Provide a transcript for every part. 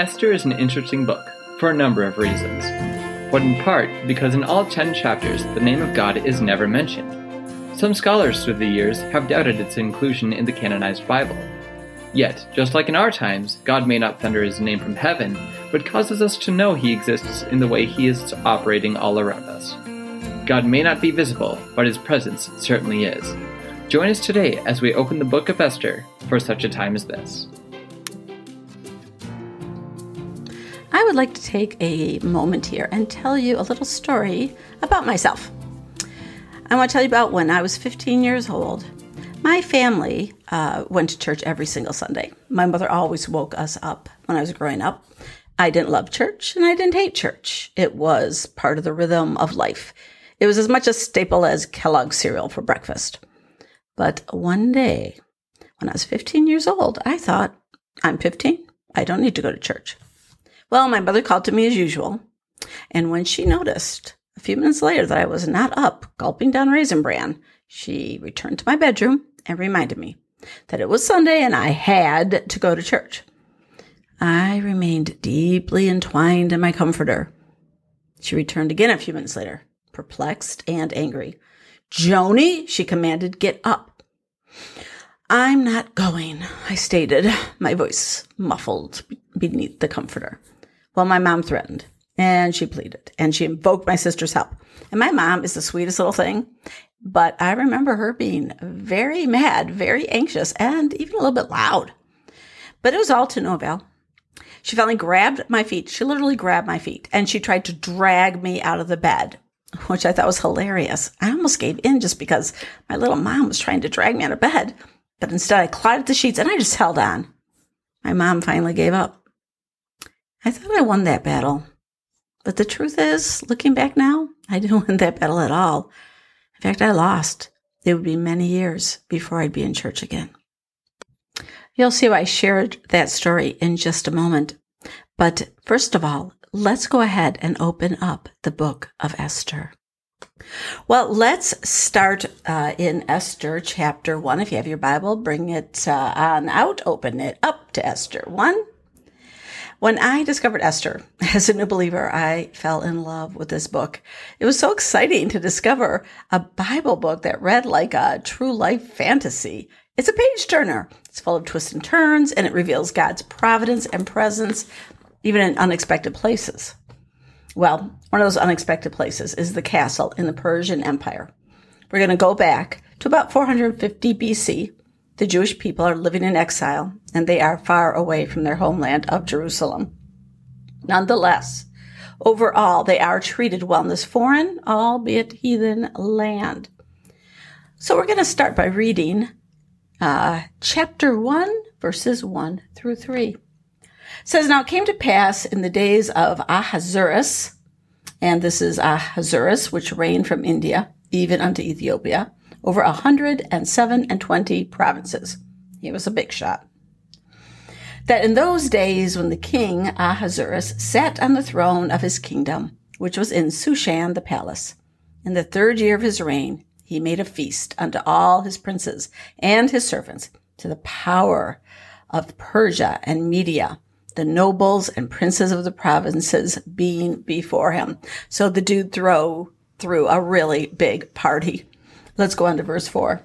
Esther is an interesting book for a number of reasons, but in part because in all 10 chapters the name of God is never mentioned. Some scholars through the years have doubted its inclusion in the canonized Bible. Yet, just like in our times, God may not thunder his name from heaven, but causes us to know he exists in the way he is operating all around us. God may not be visible, but his presence certainly is. Join us today as we open the book of Esther for such a time as this. I would like to take a moment here and tell you a little story about myself. I want to tell you about when I was 15 years old. My family uh, went to church every single Sunday. My mother always woke us up when I was growing up. I didn't love church and I didn't hate church. It was part of the rhythm of life. It was as much a staple as Kellogg's cereal for breakfast. But one day, when I was 15 years old, I thought, I'm 15. I don't need to go to church. Well, my mother called to me as usual. And when she noticed a few minutes later that I was not up gulping down raisin bran, she returned to my bedroom and reminded me that it was Sunday and I had to go to church. I remained deeply entwined in my comforter. She returned again a few minutes later, perplexed and angry. Joni, she commanded, get up. I'm not going, I stated, my voice muffled beneath the comforter. Well, my mom threatened and she pleaded and she invoked my sister's help. And my mom is the sweetest little thing. But I remember her being very mad, very anxious, and even a little bit loud. But it was all to no avail. She finally grabbed my feet. She literally grabbed my feet and she tried to drag me out of the bed, which I thought was hilarious. I almost gave in just because my little mom was trying to drag me out of bed. But instead, I clawed at the sheets and I just held on. My mom finally gave up. I thought I won that battle. But the truth is, looking back now, I didn't win that battle at all. In fact, I lost. It would be many years before I'd be in church again. You'll see why I shared that story in just a moment. But first of all, let's go ahead and open up the book of Esther. Well, let's start uh, in Esther chapter 1. If you have your Bible, bring it uh, on out, open it up to Esther 1. When I discovered Esther as a new believer, I fell in love with this book. It was so exciting to discover a Bible book that read like a true life fantasy. It's a page turner. It's full of twists and turns, and it reveals God's providence and presence, even in unexpected places. Well, one of those unexpected places is the castle in the Persian Empire. We're going to go back to about 450 BC the Jewish people are living in exile and they are far away from their homeland of Jerusalem. Nonetheless, overall, they are treated well in this foreign, albeit heathen land. So we're going to start by reading uh, chapter 1, verses 1 through 3. It says, Now it came to pass in the days of Ahasuerus, and this is Ahasuerus, which reigned from India even unto Ethiopia, over a hundred and seven and twenty provinces. He was a big shot. That in those days when the king Ahasuerus sat on the throne of his kingdom, which was in Shushan the palace, in the third year of his reign, he made a feast unto all his princes and his servants to the power of Persia and Media, the nobles and princes of the provinces being before him. So the dude throw threw a really big party. Let's go on to verse 4.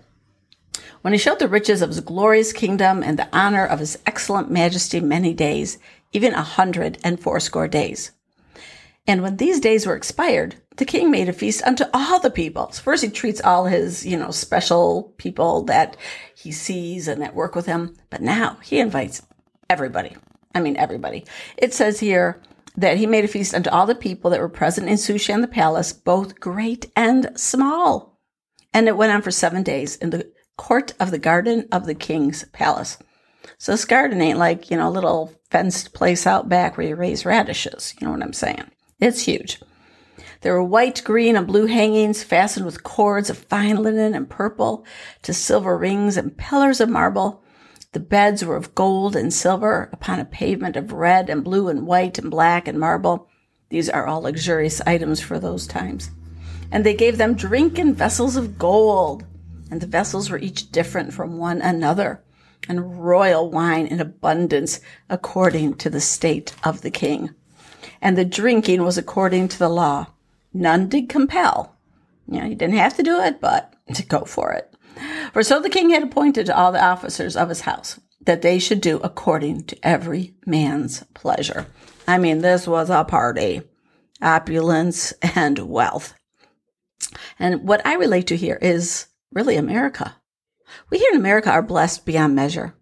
When he showed the riches of his glorious kingdom and the honor of his excellent majesty many days, even a hundred and fourscore days. And when these days were expired, the king made a feast unto all the people. So first he treats all his, you know, special people that he sees and that work with him. But now he invites everybody. I mean, everybody. It says here that he made a feast unto all the people that were present in Shushan the palace, both great and small. And it went on for seven days in the court of the garden of the king's palace. So this garden ain't like, you know, a little fenced place out back where you raise radishes. You know what I'm saying? It's huge. There were white, green, and blue hangings fastened with cords of fine linen and purple to silver rings and pillars of marble. The beds were of gold and silver upon a pavement of red and blue and white and black and marble. These are all luxurious items for those times. And they gave them drink in vessels of gold. And the vessels were each different from one another. and royal wine in abundance according to the state of the king. And the drinking was according to the law. None did compel. You know, he didn't have to do it, but to go for it. For so the king had appointed to all the officers of his house that they should do according to every man's pleasure. I mean, this was a party, opulence and wealth. And what I relate to here is really America. We here in America are blessed beyond measure.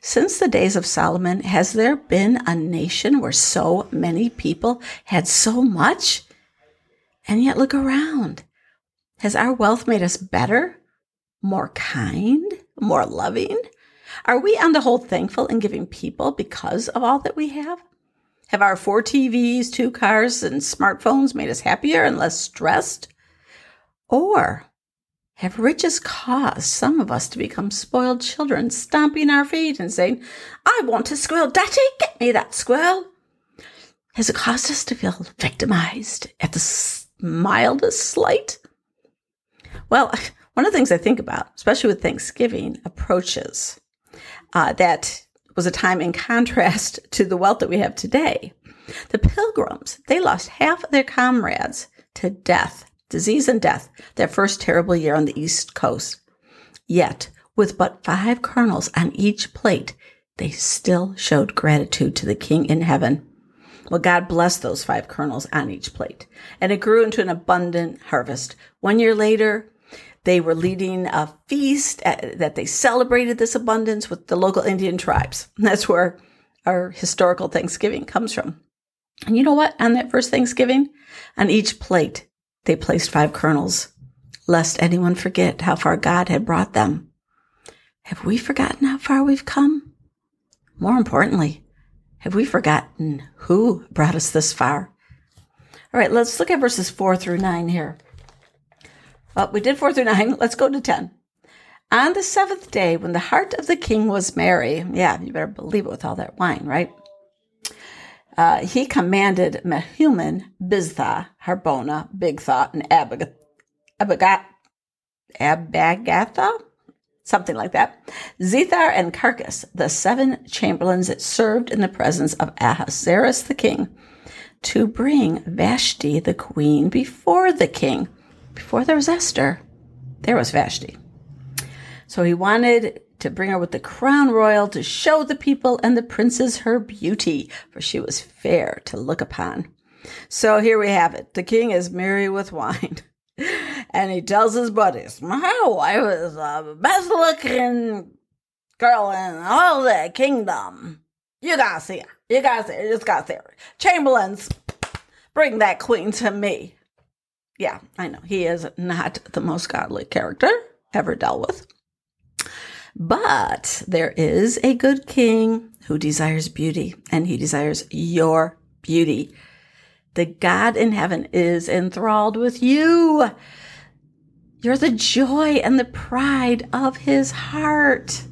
Since the days of Solomon, has there been a nation where so many people had so much? And yet look around. Has our wealth made us better, more kind, more loving? Are we on the whole thankful and giving people because of all that we have? Have our four TVs, two cars, and smartphones made us happier and less stressed? Or have riches caused some of us to become spoiled children, stamping our feet and saying, I want a squirrel, Daddy, get me that squirrel? Has it caused us to feel victimized at the mildest slight? Well, one of the things I think about, especially with Thanksgiving approaches, uh, that was a time in contrast to the wealth that we have today. The pilgrims, they lost half of their comrades to death, disease and death, their first terrible year on the East Coast. Yet, with but five kernels on each plate, they still showed gratitude to the King in heaven. Well, God blessed those five kernels on each plate, and it grew into an abundant harvest. One year later, they were leading a feast at, that they celebrated this abundance with the local Indian tribes. That's where our historical Thanksgiving comes from. And you know what? On that first Thanksgiving, on each plate, they placed five kernels, lest anyone forget how far God had brought them. Have we forgotten how far we've come? More importantly, have we forgotten who brought us this far? All right, let's look at verses four through nine here. Well, we did four through nine. Let's go to 10. On the seventh day, when the heart of the king was merry, yeah, you better believe it with all that wine, right? Uh, he commanded Mehuman, Biztha, Harbona, Bigtha, and Abagat, Abagat, Abagatha, something like that. Zethar and Carcas, the seven chamberlains that served in the presence of Ahasuerus the king, to bring Vashti the queen before the king. Before there was Esther, there was Vashti. So he wanted to bring her with the crown royal to show the people and the princes her beauty, for she was fair to look upon. So here we have it. The king is merry with wine. And he tells his buddies, My wife is the best looking girl in all the kingdom. You gotta see her. You gotta see her. You just gotta see her. Chamberlains, bring that queen to me. Yeah, I know. He is not the most godly character ever dealt with. But there is a good king who desires beauty, and he desires your beauty. The God in heaven is enthralled with you. You're the joy and the pride of his heart.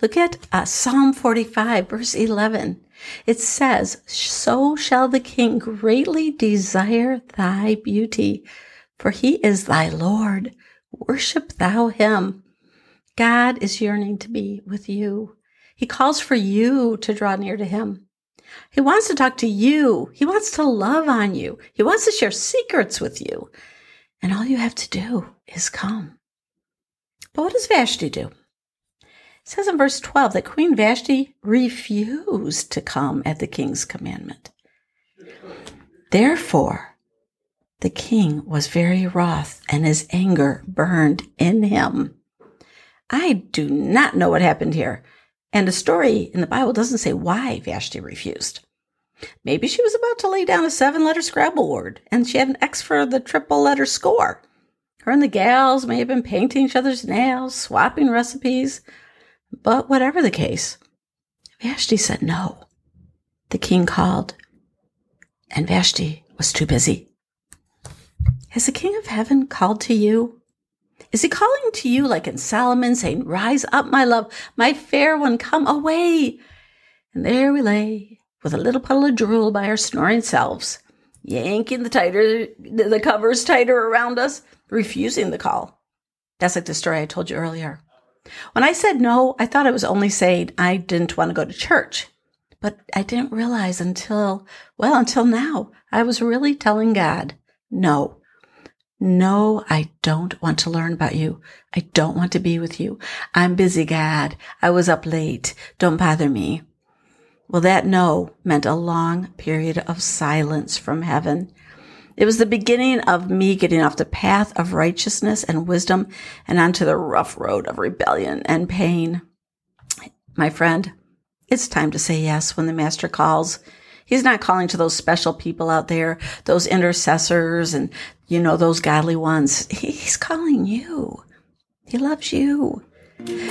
Look at uh, Psalm 45, verse 11. It says, So shall the king greatly desire thy beauty, for he is thy Lord. Worship thou him. God is yearning to be with you. He calls for you to draw near to him. He wants to talk to you. He wants to love on you. He wants to share secrets with you. And all you have to do is come. But what does Vashti do? It says in verse 12 that Queen Vashti refused to come at the king's commandment. Therefore, the king was very wroth and his anger burned in him. I do not know what happened here. And the story in the Bible doesn't say why Vashti refused. Maybe she was about to lay down a seven letter Scrabble word and she had an X for the triple letter score. Her and the gals may have been painting each other's nails, swapping recipes, but whatever the case, Vashti said no. The king called, and Vashti was too busy. Has the king of heaven called to you? Is he calling to you like in Solomon, saying, Rise up, my love, my fair one, come away? And there we lay, with a little puddle of drool by our snoring selves, yanking the tighter the covers tighter around us, refusing the call. That's like the story I told you earlier When I said no, I thought I was only saying I didn't want to go to church. But I didn't realize until, well, until now, I was really telling God, no, no, I don't want to learn about you. I don't want to be with you. I'm busy, God. I was up late. Don't bother me. Well, that no meant a long period of silence from heaven. It was the beginning of me getting off the path of righteousness and wisdom and onto the rough road of rebellion and pain. My friend, it's time to say yes when the master calls. He's not calling to those special people out there, those intercessors and, you know, those godly ones. He's calling you. He loves you.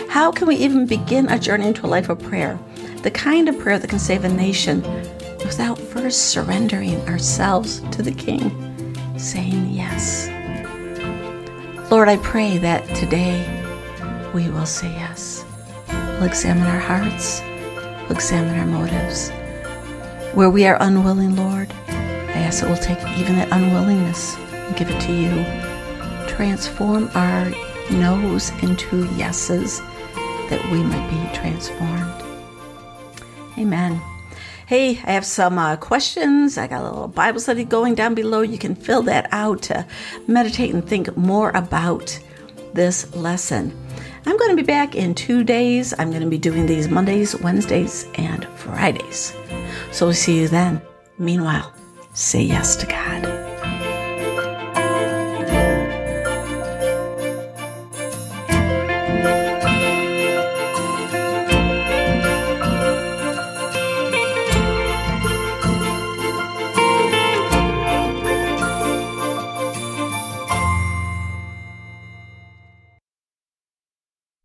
How can we even begin a journey into a life of prayer? The kind of prayer that can save a nation without first surrendering ourselves to the King, saying yes. Lord, I pray that today we will say yes. We'll examine our hearts, we'll examine our motives. Where we are unwilling, Lord, I ask that we'll take even that unwillingness and give it to you. Transform our no's into yeses that we might be transformed. Amen. Hey, I have some uh, questions. I got a little Bible study going down below. You can fill that out to meditate and think more about this lesson. I'm going to be back in two days. I'm going to be doing these Mondays, Wednesdays, and Fridays. So we'll see you then. Meanwhile, say yes to God.